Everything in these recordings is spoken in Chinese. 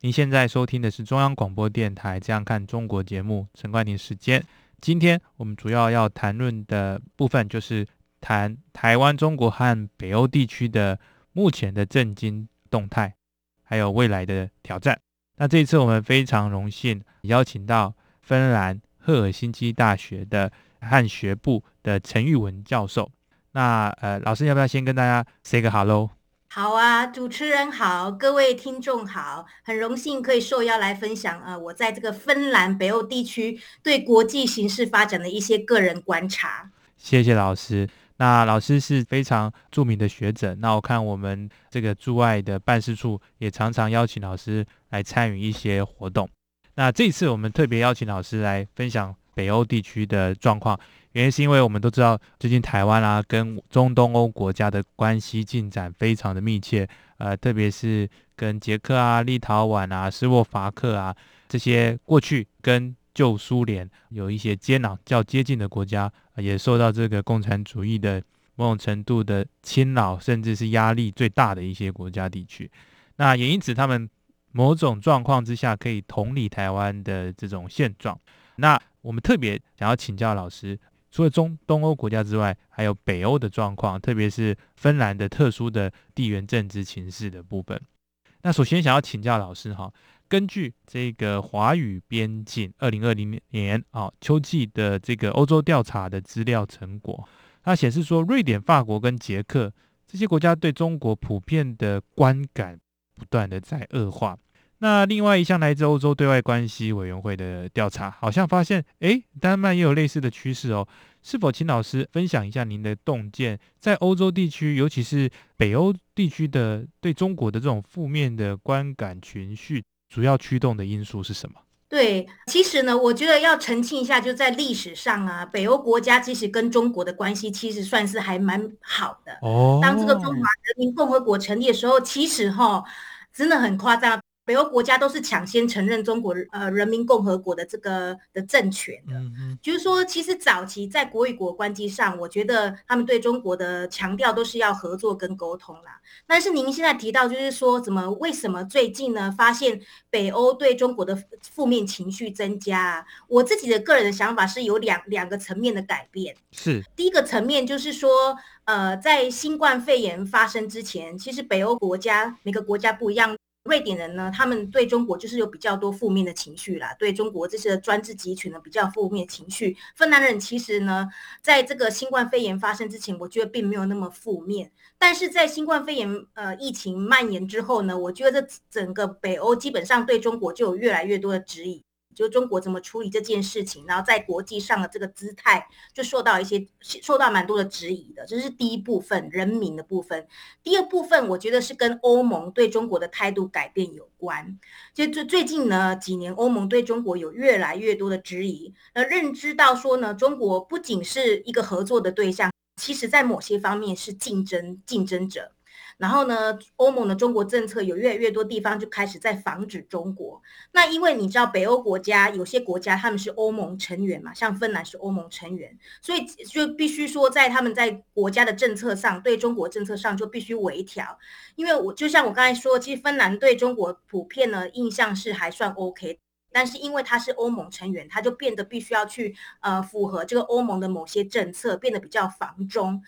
您现在收听的是中央广播电台《这样看中国》节目，陈冠廷时间。今天我们主要要谈论的部分就是谈台湾、中国和北欧地区的目前的政经动态，还有未来的挑战。那这一次我们非常荣幸邀请到芬兰赫尔辛基大学的汉学部的陈玉文教授。那呃，老师要不要先跟大家 say 个 hello？好啊，主持人好，各位听众好，很荣幸可以受邀来分享呃，我在这个芬兰北欧地区对国际形势发展的一些个人观察。谢谢老师。那老师是非常著名的学者，那我看我们这个驻外的办事处也常常邀请老师来参与一些活动。那这次我们特别邀请老师来分享北欧地区的状况。原因是因为我们都知道，最近台湾啊跟中东欧国家的关系进展非常的密切，呃，特别是跟捷克啊、立陶宛啊、斯洛伐克啊这些过去跟旧苏联有一些接壤较接近的国家，也受到这个共产主义的某种程度的侵扰，甚至是压力最大的一些国家地区。那也因此，他们某种状况之下可以同理台湾的这种现状。那我们特别想要请教老师。除了中东欧国家之外，还有北欧的状况，特别是芬兰的特殊的地缘政治情势的部分。那首先想要请教老师哈，根据这个华语边境二零二零年啊秋季的这个欧洲调查的资料成果，它显示说，瑞典、法国跟捷克这些国家对中国普遍的观感不断的在恶化。那另外一项来自欧洲对外关系委员会的调查，好像发现，诶，丹麦也有类似的趋势哦。是否请老师分享一下您的洞见，在欧洲地区，尤其是北欧地区的对中国的这种负面的观感情绪，主要驱动的因素是什么？对，其实呢，我觉得要澄清一下，就在历史上啊，北欧国家其实跟中国的关系其实算是还蛮好的。哦，当这个中华人民共和国成立的时候，其实哈，真的很夸张。北欧国家都是抢先承认中国呃人民共和国的这个的政权的，嗯嗯，就是说，其实早期在国与国关系上，我觉得他们对中国的强调都是要合作跟沟通啦。但是您现在提到，就是说，怎么为什么最近呢发现北欧对中国的负面情绪增加啊？我自己的个人的想法是有两两个层面的改变。是第一个层面就是说，呃，在新冠肺炎发生之前，其实北欧国家每个国家不一样。瑞典人呢，他们对中国就是有比较多负面的情绪啦，对中国这些专制集权的比较负面情绪。芬兰人其实呢，在这个新冠肺炎发生之前，我觉得并没有那么负面，但是在新冠肺炎呃疫情蔓延之后呢，我觉得这整个北欧基本上对中国就有越来越多的质疑。就中国怎么处理这件事情，然后在国际上的这个姿态就受到一些受到蛮多的质疑的，这是第一部分人民的部分。第二部分，我觉得是跟欧盟对中国的态度改变有关。就最最近呢几年，欧盟对中国有越来越多的质疑，那，认知到说呢，中国不仅是一个合作的对象，其实在某些方面是竞争竞争者。然后呢，欧盟的中国政策有越来越多地方就开始在防止中国。那因为你知道，北欧国家有些国家他们是欧盟成员嘛，像芬兰是欧盟成员，所以就必须说在他们在国家的政策上，对中国政策上就必须微调。因为我就像我刚才说，其实芬兰对中国普遍的印象是还算 OK，但是因为它是欧盟成员，它就变得必须要去呃符合这个欧盟的某些政策，变得比较防中。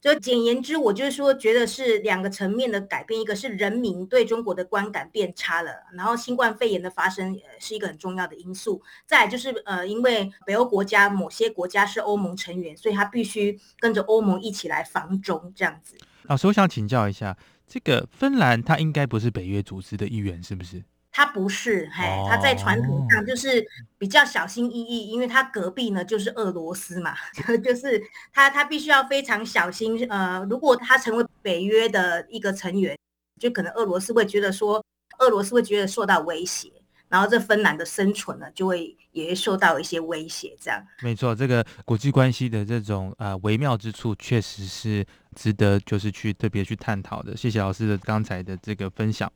就简言之，我就是说，觉得是两个层面的改变，一个是人民对中国的观感变差了，然后新冠肺炎的发生呃是一个很重要的因素。再就是呃，因为北欧国家某些国家是欧盟成员，所以他必须跟着欧盟一起来防中这样子。老师，我想请教一下，这个芬兰它应该不是北约组织的一员，是不是？他不是，嘿，他在传统上就是比较小心翼翼，因为他隔壁呢就是俄罗斯嘛，就是他他必须要非常小心。呃，如果他成为北约的一个成员，就可能俄罗斯会觉得说，俄罗斯会觉得受到威胁。然后这芬兰的生存呢，就会也会受到一些威胁。这样，没错，这个国际关系的这种呃微妙之处，确实是值得就是去特别去探讨的。谢谢老师的刚才的这个分享。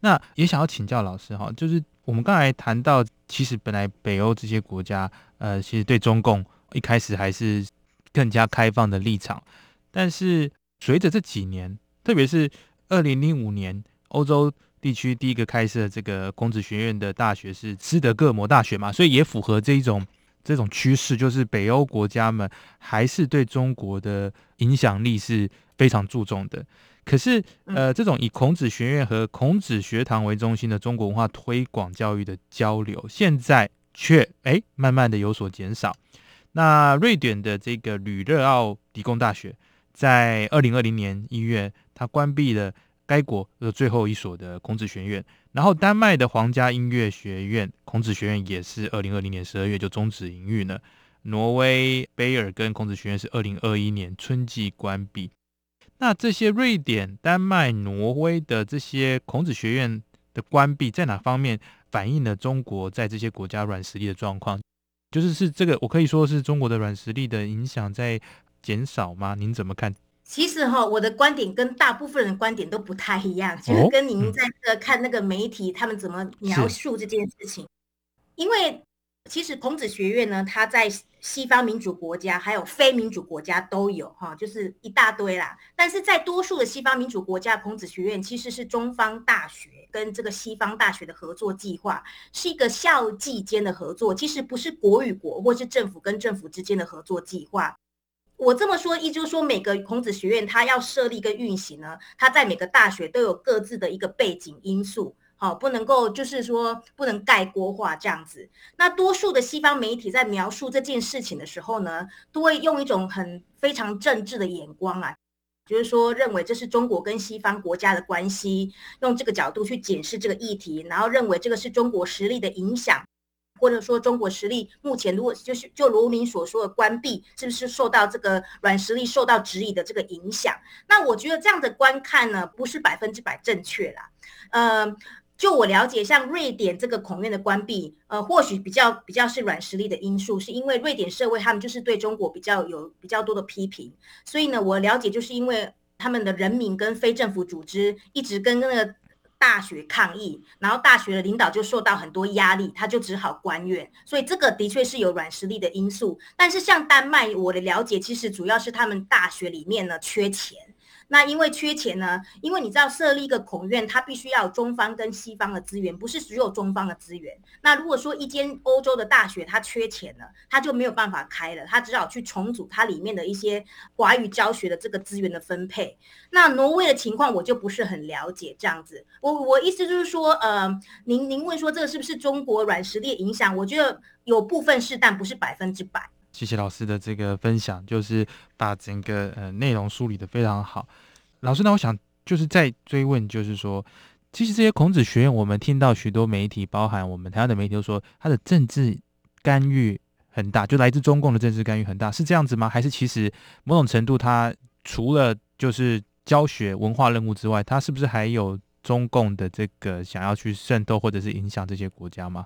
那也想要请教老师哈，就是我们刚才谈到，其实本来北欧这些国家，呃，其实对中共一开始还是更加开放的立场，但是随着这几年，特别是二零零五年，欧洲地区第一个开设这个孔子学院的大学是斯德哥尔摩大学嘛，所以也符合这一种这种趋势，就是北欧国家们还是对中国的影响力是非常注重的。可是，呃，这种以孔子学院和孔子学堂为中心的中国文化推广教育的交流，现在却哎慢慢的有所减少。那瑞典的这个吕热奥理工大学在二零二零年一月，它关闭了。该国的最后一所的孔子学院，然后丹麦的皇家音乐学院孔子学院也是二零二零年十二月就终止营运了。挪威卑尔根孔子学院是二零二一年春季关闭。那这些瑞典、丹麦、挪威的这些孔子学院的关闭，在哪方面反映了中国在这些国家软实力的状况？就是是这个，我可以说是中国的软实力的影响在减少吗？您怎么看？其实哈，我的观点跟大部分人的观点都不太一样，就是跟您在这看那个媒体他们怎么描述这件事情。因为其实孔子学院呢，它在西方民主国家还有非民主国家都有哈，就是一大堆啦。但是在多数的西方民主国家，孔子学院其实是中方大学跟这个西方大学的合作计划，是一个校际间的合作，其实不是国与国或是政府跟政府之间的合作计划。我这么说，意就是说，每个孔子学院它要设立跟运行呢，它在每个大学都有各自的一个背景因素，好，不能够就是说不能概括化这样子。那多数的西方媒体在描述这件事情的时候呢，都会用一种很非常政治的眼光啊，就是说认为这是中国跟西方国家的关系，用这个角度去检视这个议题，然后认为这个是中国实力的影响。或者说中国实力目前如果就是就如您所说的关闭，是不是受到这个软实力受到质疑的这个影响？那我觉得这样的观看呢，不是百分之百正确啦。呃，就我了解，像瑞典这个孔院的关闭，呃，或许比较比较是软实力的因素，是因为瑞典社会他们就是对中国比较有比较多的批评，所以呢，我了解就是因为他们的人民跟非政府组织一直跟那个。大学抗议，然后大学的领导就受到很多压力，他就只好关院。所以这个的确是有软实力的因素。但是像丹麦，我的了解其实主要是他们大学里面呢缺钱。那因为缺钱呢，因为你知道设立一个孔院，它必须要中方跟西方的资源，不是只有中方的资源。那如果说一间欧洲的大学它缺钱了，它就没有办法开了，它只好去重组它里面的一些华语教学的这个资源的分配。那挪威的情况我就不是很了解，这样子。我我意思就是说，呃，您您问说这个是不是中国软实力影响？我觉得有部分是，但不是百分之百。谢谢老师的这个分享，就是把整个呃内容梳理得非常好。老师，那我想就是再追问，就是说，其实这些孔子学院，我们听到许多媒体，包含我们台湾的媒体，都说他的政治干预很大，就来自中共的政治干预很大，是这样子吗？还是其实某种程度，他除了就是教学文化任务之外，他是不是还有中共的这个想要去渗透或者是影响这些国家吗？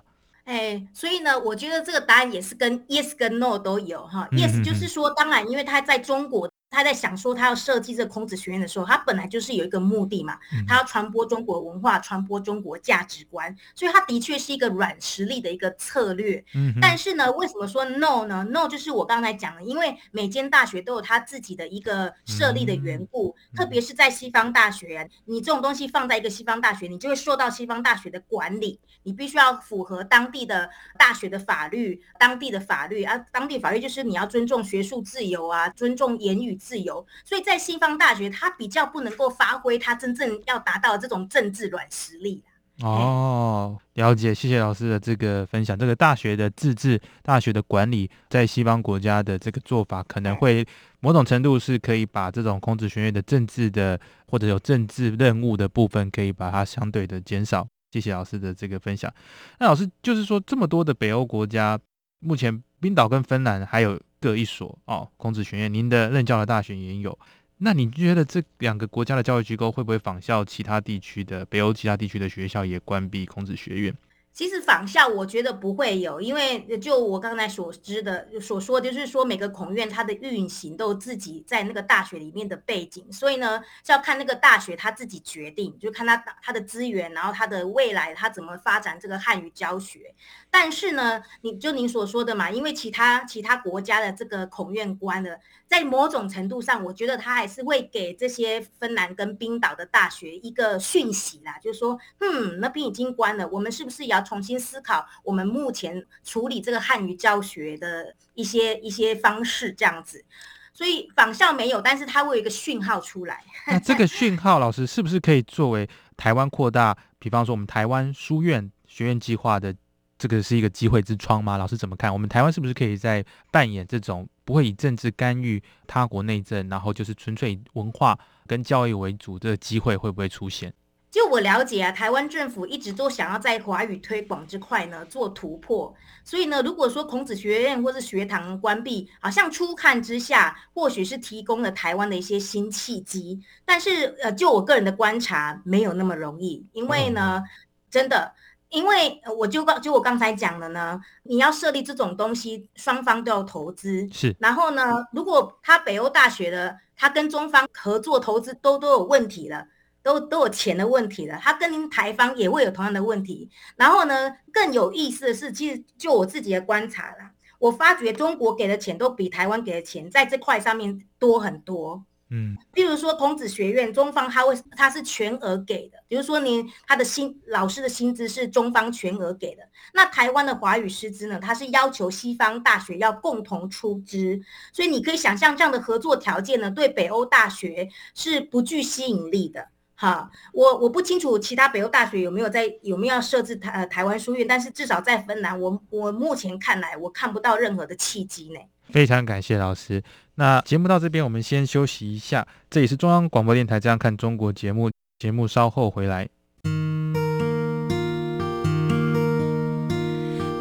哎，所以呢，我觉得这个答案也是跟 yes 跟 no 都有哈。yes 就是说，当然，因为他在中国。他在想说，他要设计这个孔子学院的时候，他本来就是有一个目的嘛，他要传播中国文化，传播中国价值观，所以他的确是一个软实力的一个策略。但是呢，为什么说 no 呢？no 就是我刚才讲的，因为每间大学都有他自己的一个设立的缘故，特别是在西方大学，你这种东西放在一个西方大学，你就会受到西方大学的管理，你必须要符合当地的大学的法律，当地的法律啊，当地法律就是你要尊重学术自由啊，尊重言语。自由，所以在西方大学，他比较不能够发挥他真正要达到这种政治软实力。哦，了解，谢谢老师的这个分享。这个大学的自治、大学的管理，在西方国家的这个做法，可能会某种程度是可以把这种孔子学院的政治的或者有政治任务的部分，可以把它相对的减少。谢谢老师的这个分享。那老师就是说，这么多的北欧国家，目前冰岛跟芬兰还有。各一所哦，孔子学院，您的任教的大学也有。那你觉得这两个国家的教育机构会不会仿效其他地区的北欧其他地区的学校也关闭孔子学院？其实仿效我觉得不会有，因为就我刚才所知的所说，就是说每个孔院它的运行都自己在那个大学里面的背景，所以呢是要看那个大学他自己决定，就看他他的资源，然后他的未来他怎么发展这个汉语教学。但是呢，你就您所说的嘛，因为其他其他国家的这个孔院关了，在某种程度上，我觉得他还是会给这些芬兰跟冰岛的大学一个讯息啦，就是说，嗯，那边已经关了，我们是不是也要？重新思考我们目前处理这个汉语教学的一些一些方式，这样子，所以仿效没有，但是它会有一个讯号出来。那这个讯号，老师是不是可以作为台湾扩大，比方说我们台湾书院学院计划的这个是一个机会之窗吗？老师怎么看？我们台湾是不是可以在扮演这种不会以政治干预他国内政，然后就是纯粹以文化跟教育为主的机会会不会出现？就我了解啊，台湾政府一直都想要在华语推广这块呢做突破，所以呢，如果说孔子学院或是学堂关闭，好像初看之下或许是提供了台湾的一些新契机，但是呃，就我个人的观察，没有那么容易，因为呢，真的，因为我就刚就我刚才讲的呢，你要设立这种东西，双方都要投资，是，然后呢，如果他北欧大学的他跟中方合作投资都都有问题了。都都有钱的问题了，他跟您台方也会有同样的问题。然后呢，更有意思的是，其实就我自己的观察啦，我发觉中国给的钱都比台湾给的钱在这块上面多很多。嗯，比如说孔子学院，中方他会他是全额给的，比如说您他的薪老师的薪资是中方全额给的。那台湾的华语师资呢，他是要求西方大学要共同出资，所以你可以想象这样的合作条件呢，对北欧大学是不具吸引力的。好，我我不清楚其他北欧大学有没有在有没有要设置台呃台湾书院，但是至少在芬兰，我我目前看来我看不到任何的契机呢。非常感谢老师，那节目到这边，我们先休息一下。这里是中央广播电台《这样看中国》节目，节目稍后回来。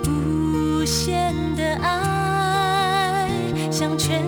无限的爱向全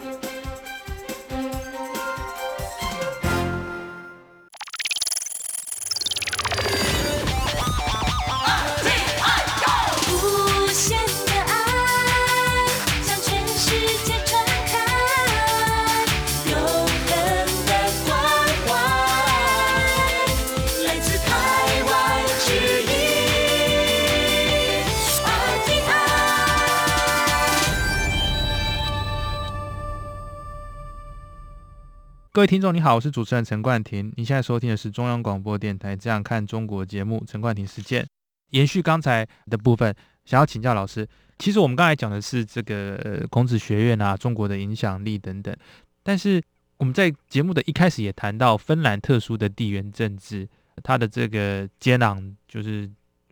各位听众，你好，我是主持人陈冠廷。你现在收听的是中央广播电台《这样看中国》节目，陈冠廷时间。延续刚才的部分，想要请教老师，其实我们刚才讲的是这个孔子学院啊，中国的影响力等等。但是我们在节目的一开始也谈到芬兰特殊的地缘政治，它的这个接壤就是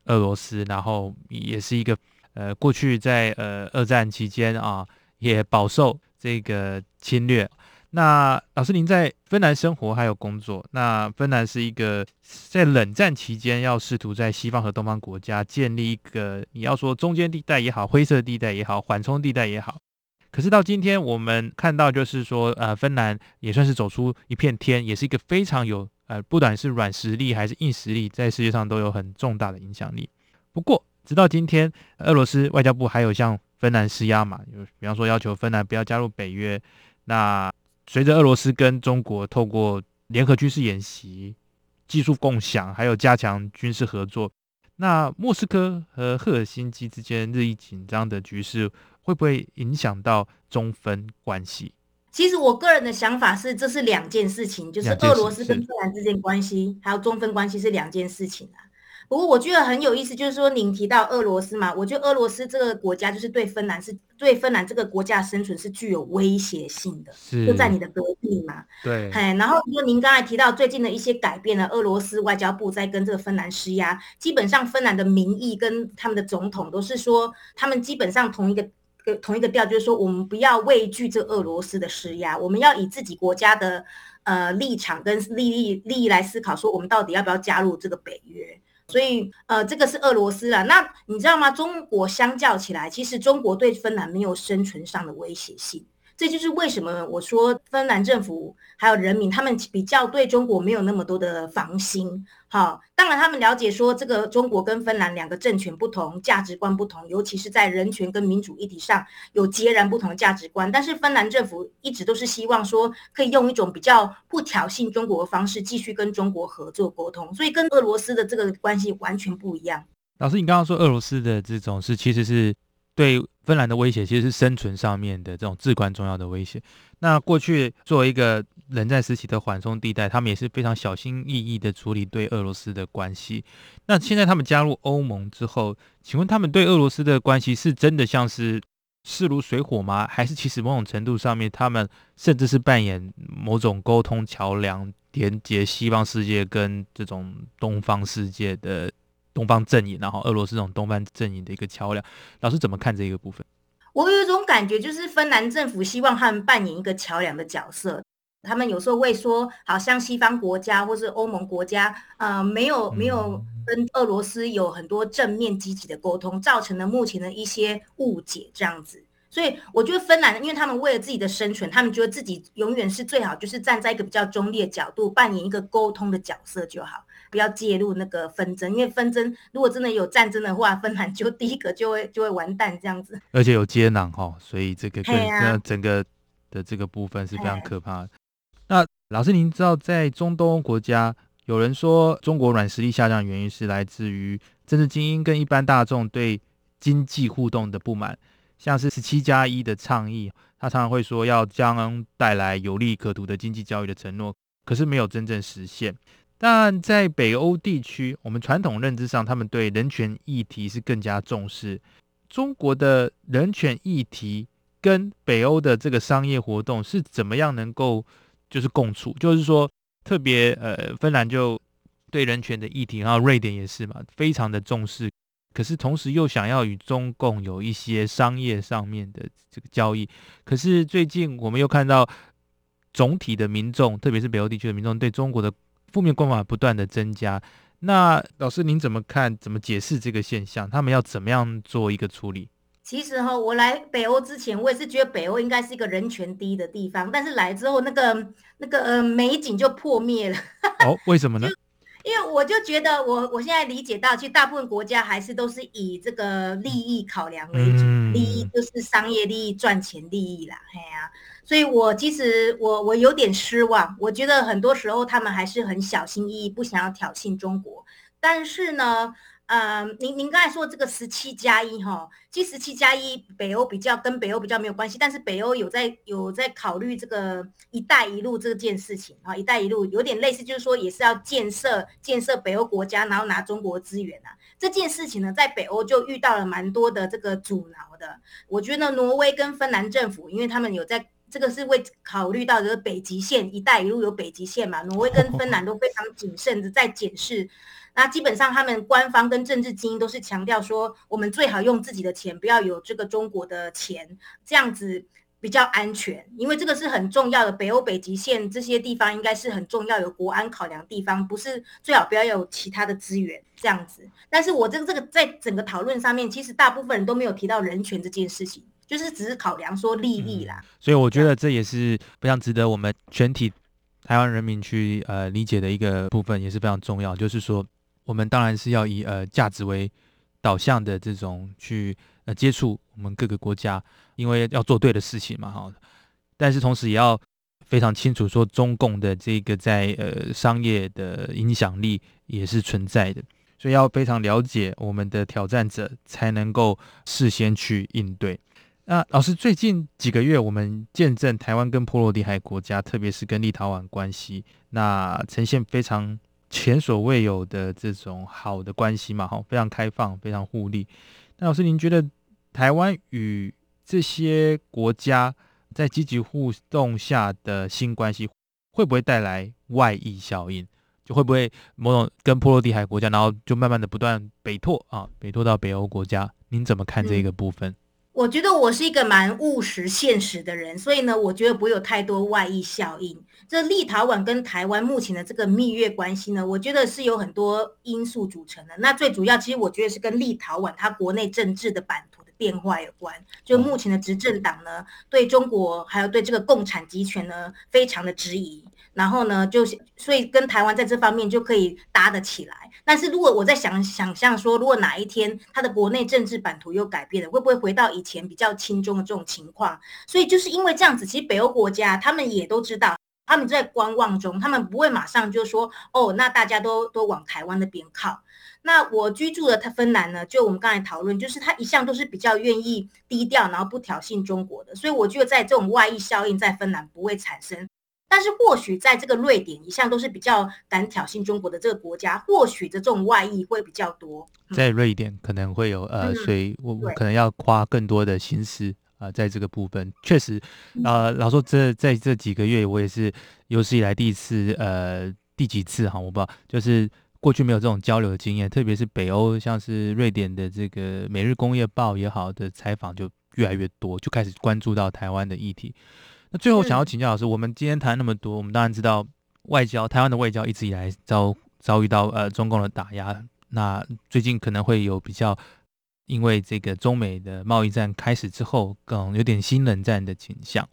俄罗斯，然后也是一个呃，过去在呃二战期间啊，也饱受这个侵略。那老师，您在芬兰生活还有工作。那芬兰是一个在冷战期间要试图在西方和东方国家建立一个，你要说中间地带也好，灰色地带也好，缓冲地带也好。可是到今天我们看到，就是说，呃，芬兰也算是走出一片天，也是一个非常有，呃，不管是软实力还是硬实力，在世界上都有很重大的影响力。不过，直到今天，俄罗斯外交部还有向芬兰施压嘛，就比方说要求芬兰不要加入北约。那随着俄罗斯跟中国透过联合军事演习、技术共享，还有加强军事合作，那莫斯科和赫尔辛基之间日益紧张的局势，会不会影响到中芬关系？其实我个人的想法是，这是两件事情，就是俄罗斯跟芬兰之间关系，还有中芬关系是两件事情啊。不过我觉得很有意思，就是说您提到俄罗斯嘛，我觉得俄罗斯这个国家就是对芬兰是对芬兰这个国家生存是具有威胁性的，是就在你的隔壁嘛。对，哎，然后说您刚才提到最近的一些改变呢，俄罗斯外交部在跟这个芬兰施压，基本上芬兰的民意跟他们的总统都是说，他们基本上同一个同一个调，就是说我们不要畏惧这俄罗斯的施压，我们要以自己国家的呃立场跟利益利益来思考，说我们到底要不要加入这个北约。所以，呃，这个是俄罗斯啊。那你知道吗？中国相较起来，其实中国对芬兰没有生存上的威胁性。这就是为什么我说芬兰政府还有人民，他们比较对中国没有那么多的防心。好，当然他们了解说，这个中国跟芬兰两个政权不同，价值观不同，尤其是在人权跟民主议题上有截然不同的价值观。但是芬兰政府一直都是希望说，可以用一种比较不挑衅中国的方式，继续跟中国合作沟通。所以跟俄罗斯的这个关系完全不一样。老师，你刚刚说俄罗斯的这种是其实是。对芬兰的威胁，其实是生存上面的这种至关重要的威胁。那过去作为一个冷战时期的缓冲地带，他们也是非常小心翼翼的处理对俄罗斯的关系。那现在他们加入欧盟之后，请问他们对俄罗斯的关系是真的像是势如水火吗？还是其实某种程度上面，他们甚至是扮演某种沟通桥梁，连接西方世界跟这种东方世界的？东方阵营，然后俄罗斯这种东方阵营的一个桥梁，老师怎么看这一个部分？我有一种感觉，就是芬兰政府希望他们扮演一个桥梁的角色。他们有时候会说，好像西方国家或是欧盟国家，呃，没有没有跟俄罗斯有很多正面积极的沟通，造成了目前的一些误解，这样子。所以我觉得芬兰，因为他们为了自己的生存，他们觉得自己永远是最好，就是站在一个比较中立的角度，扮演一个沟通的角色就好。不要介入那个纷争，因为纷争如果真的有战争的话，芬兰就 第一个就会就会完蛋这样子。而且有接壤哈，所以这个跟、啊、整个的这个部分是非常可怕的。那老师，您知道在中东国家，有人说中国软实力下降的原因是来自于政治精英跟一般大众对经济互动的不满，像是十七加一的倡议，他常常会说要将带来有利可图的经济交易的承诺，可是没有真正实现。但在北欧地区，我们传统认知上，他们对人权议题是更加重视。中国的人权议题跟北欧的这个商业活动是怎么样能够就是共处？就是说，特别呃，芬兰就对人权的议题，然后瑞典也是嘛，非常的重视。可是同时又想要与中共有一些商业上面的这个交易。可是最近我们又看到总体的民众，特别是北欧地区的民众，对中国的负面观感不断的增加，那老师您怎么看？怎么解释这个现象？他们要怎么样做一个处理？其实哈，我来北欧之前，我也是觉得北欧应该是一个人权低的地方，但是来之后，那个那个呃美景就破灭了。哦，为什么呢？我就觉得我，我我现在理解到，其实大部分国家还是都是以这个利益考量为主，嗯、利益就是商业利益、赚钱利益啦，哎呀、啊。所以我其实我我有点失望，我觉得很多时候他们还是很小心翼翼，不想要挑衅中国。但是呢，呃，您您刚才说这个十七加一哈，其实十七加一北欧比较跟北欧比较没有关系，但是北欧有在有在考虑这个“一带一路”这件事情啊，“一带一路”有点类似，就是说也是要建设建设北欧国家，然后拿中国资源啊。这件事情呢，在北欧就遇到了蛮多的这个阻挠的。我觉得挪威跟芬兰政府，因为他们有在。这个是为考虑到这个北极线，一带一路有北极线嘛？挪威跟芬兰都非常谨慎的在检视。那基本上他们官方跟政治精英都是强调说，我们最好用自己的钱，不要有这个中国的钱，这样子比较安全。因为这个是很重要的，北欧北极线这些地方应该是很重要有国安考量地方，不是最好不要有其他的资源这样子。但是我这个这个在整个讨论上面，其实大部分人都没有提到人权这件事情。就是只是考量说利益啦，嗯，所以我觉得这也是非常值得我们全体台湾人民去呃理解的一个部分，也是非常重要。就是说，我们当然是要以呃价值为导向的这种去呃接触我们各个国家，因为要做对的事情嘛，哈。但是同时也要非常清楚说，中共的这个在呃商业的影响力也是存在的，所以要非常了解我们的挑战者，才能够事先去应对。那老师，最近几个月我们见证台湾跟波罗的海国家，特别是跟立陶宛关系，那呈现非常。前所未有的这种好的关系嘛，哈，非常开放，非常互利。那老师，您觉得台湾与这些国家在积极互动下的新关系，会不会带来外溢效应？就会不会某种跟波罗的海国家，然后就慢慢的不断北拓啊，北拓到北欧国家？您怎么看这个部分？嗯我觉得我是一个蛮务实、现实的人，所以呢，我觉得不会有太多外溢效应。这立陶宛跟台湾目前的这个蜜月关系呢，我觉得是有很多因素组成的。那最主要，其实我觉得是跟立陶宛它国内政治的版图的变化有关。就目前的执政党呢，对中国还有对这个共产集权呢，非常的质疑。然后呢，就所以跟台湾在这方面就可以搭得起来。但是如果我在想想象说，如果哪一天他的国内政治版图又改变了，会不会回到以前比较轻中的这种情况？所以就是因为这样子，其实北欧国家他们也都知道，他们在观望中，他们不会马上就说哦，那大家都都往台湾那边靠。那我居住的他芬兰呢，就我们刚才讨论，就是他一向都是比较愿意低调，然后不挑衅中国的，所以我觉得在这种外溢效应在芬兰不会产生。但是或许在这个瑞典一向都是比较敢挑衅中国的这个国家，或许的这种外溢会比较多。嗯、在瑞典可能会有呃，所以我我可能要花更多的心思啊、呃，在这个部分确实，呃，老说这在这几个月我也是有史以来第一次呃第几次哈，我不知道，就是过去没有这种交流的经验，特别是北欧，像是瑞典的这个《每日工业报》也好的采访就越来越多，就开始关注到台湾的议题。那最后想要请教老师，我们今天谈那么多，我们当然知道外交，台湾的外交一直以来遭遭遇到呃中共的打压。那最近可能会有比较，因为这个中美的贸易战开始之后，更有点新冷战的倾向。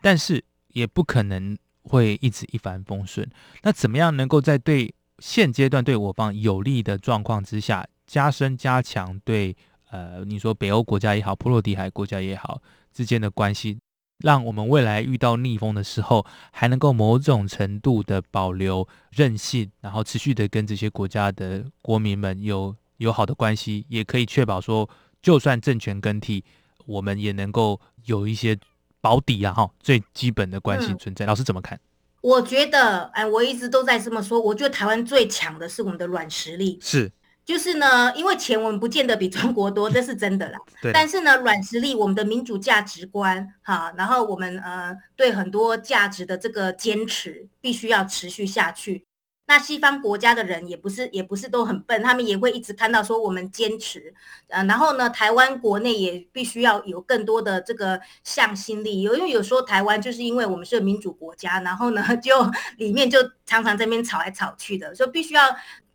但是也不可能会一直一帆风顺。那怎么样能够在对现阶段对我方有利的状况之下，加深加强对呃你说北欧国家也好，波罗的海国家也好之间的关系？让我们未来遇到逆风的时候，还能够某种程度的保留韧性，然后持续的跟这些国家的国民们有友好的关系，也可以确保说，就算政权更替，我们也能够有一些保底啊，哈，最基本的关系存在。嗯，老师怎么看？我觉得，哎，我一直都在这么说，我觉得台湾最强的是我们的软实力。是。就是呢，因为钱我们不见得比中国多，这是真的啦。对。但是呢，软实力，我们的民主价值观，哈，然后我们呃对很多价值的这个坚持，必须要持续下去。那西方国家的人也不是也不是都很笨，他们也会一直看到说我们坚持，呃，然后呢，台湾国内也必须要有更多的这个向心力。有因为有时候台湾就是因为我们是个民主国家，然后呢，就里面就常常在那边吵来吵去的，所以必须要。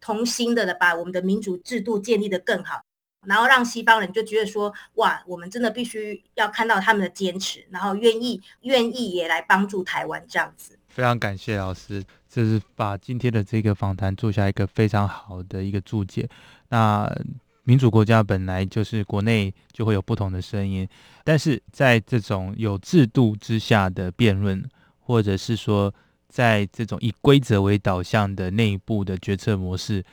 同心的把我们的民主制度建立得更好，然后让西方人就觉得说，哇，我们真的必须要看到他们的坚持，然后愿意愿意也来帮助台湾这样子。非常感谢老师，这是把今天的这个访谈做下一个非常好的一个注解。那民主国家本来就是国内就会有不同的声音，但是在这种有制度之下的辩论，或者是说。在这种以规则为导向的内部的决策模式，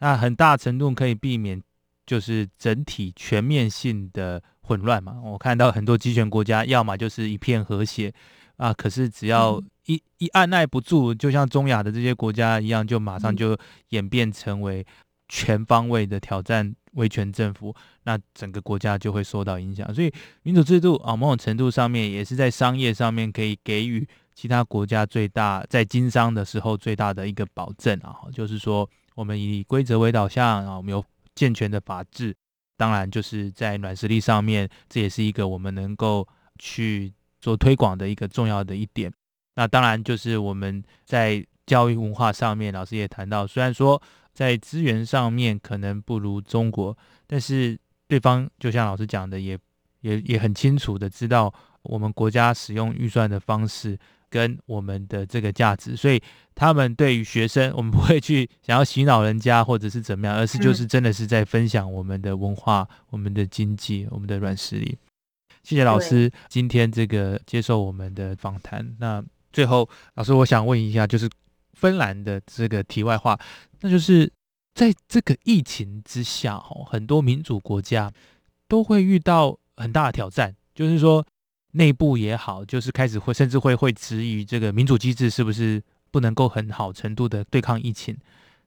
那很大程度可以避免，就是整体全面性的混乱嘛。我看到很多集权国家，要么就是一片和谐啊，可是只要一一按捺不住，就像中亚的这些国家一样，就马上就演变成为全方位的挑战威权政府，那整个国家就会受到影响。所以民主制度啊，某种程度上面也是在商业上面可以给予。其他国家最大在经商的时候最大的一个保证啊，就是说我们以规则为导向啊，我们有健全的法治，当然就是在软实力上面，这也是一个我们能够去做推广的一个重要的一点。那当然就是我们在教育文化上面，老师也谈到，虽然说在资源上面可能不如中国，但是对方就像老师讲的，也也也很清楚的知道我们国家使用预算的方式。跟我们的这个价值，所以他们对于学生，我们不会去 想要洗脑人家或者是怎么样，而是就是真的是在分享我们的文化、我们的经济、我们的软实力。谢谢老师今天这个接受我们的访谈。那最后，老师我想问一下，就是芬兰的这个题外话，那就是在这个疫情之下，哈，很多民主国家都会遇到很大的挑战，就是说。内部也好，就是开始会甚至会会质疑这个民主机制是不是不能够很好程度的对抗疫情。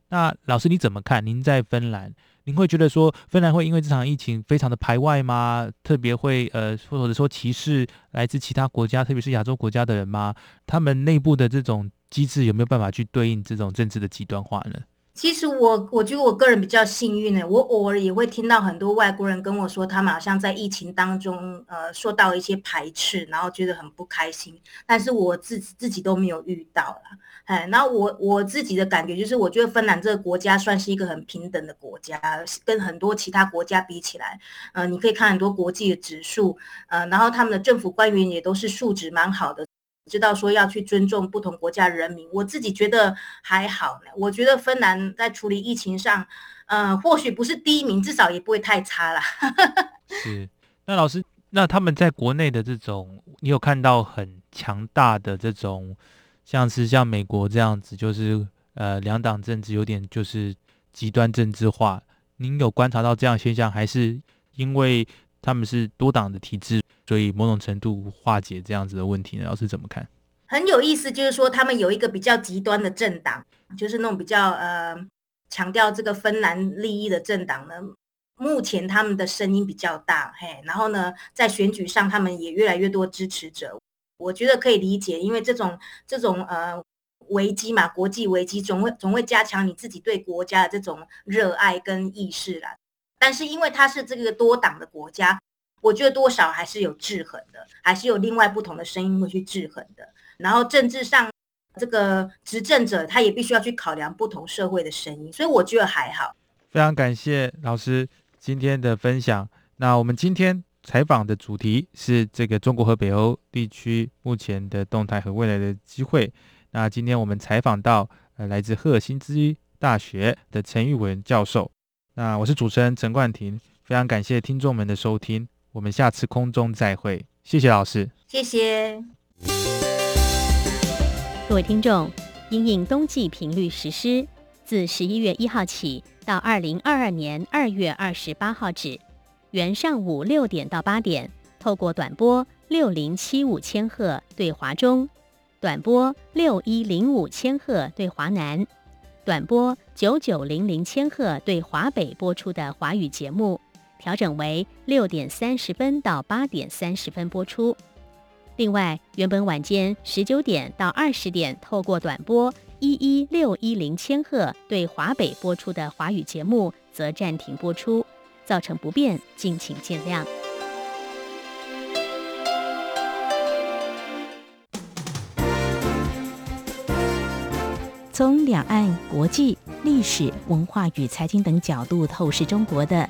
那老师你怎么看？您在芬兰，您会觉得说芬兰会因为这场疫情非常的排外吗？特别会呃或者说歧视来自其他国家，特别是亚洲国家的人吗？他们内部的这种机制有没有办法去对应这种政治的极端化呢？其实我我觉得我个人比较幸运呢，我偶尔也会听到很多外国人跟我说，他们好像在疫情当中，呃，受到一些排斥，然后觉得很不开心。但是我自己自己都没有遇到了，哎，然后我我自己的感觉就是，我觉得芬兰这个国家算是一个很平等的国家，跟很多其他国家比起来，呃，你可以看很多国际的指数，呃，然后他们的政府官员也都是素质蛮好的。知道说要去尊重不同国家人民，我自己觉得还好呢。我觉得芬兰在处理疫情上，呃，或许不是第一名，至少也不会太差啦。是，那老师，那他们在国内的这种，你有看到很强大的这种，像是像美国这样子，就是呃两党政治有点就是极端政治化。您有观察到这样现象，还是因为他们是多党的体制？所以某种程度化解这样子的问题呢，老师怎么看？很有意思，就是说他们有一个比较极端的政党，就是那种比较呃强调这个芬兰利益的政党呢。目前他们的声音比较大，嘿，然后呢，在选举上他们也越来越多支持者。我觉得可以理解，因为这种这种呃危机嘛，国际危机总会总会加强你自己对国家的这种热爱跟意识啦。但是因为它是这个多党的国家。我觉得多少还是有制衡的，还是有另外不同的声音会去制衡的。然后政治上，这个执政者他也必须要去考量不同社会的声音，所以我觉得还好。非常感谢老师今天的分享。那我们今天采访的主题是这个中国和北欧地区目前的动态和未来的机会。那今天我们采访到呃来自赫尔辛基大学的陈玉文教授。那我是主持人陈冠廷，非常感谢听众们的收听。我们下次空中再会，谢谢老师，谢谢各位听众。因应冬季频率实施，自十一月一号起到二零二二年二月二十八号止，原上午六点到八点，透过短波六零七五千赫对华中，短波六一零五千赫对华南，短波九九零零千赫对华北播出的华语节目。调整为六点三十分到八点三十分播出。另外，原本晚间十九点到二十点透过短波一一六一零千赫对华北播出的华语节目则暂停播出，造成不便，敬请见谅。从两岸、国际、历史、文化与财经等角度透视中国的。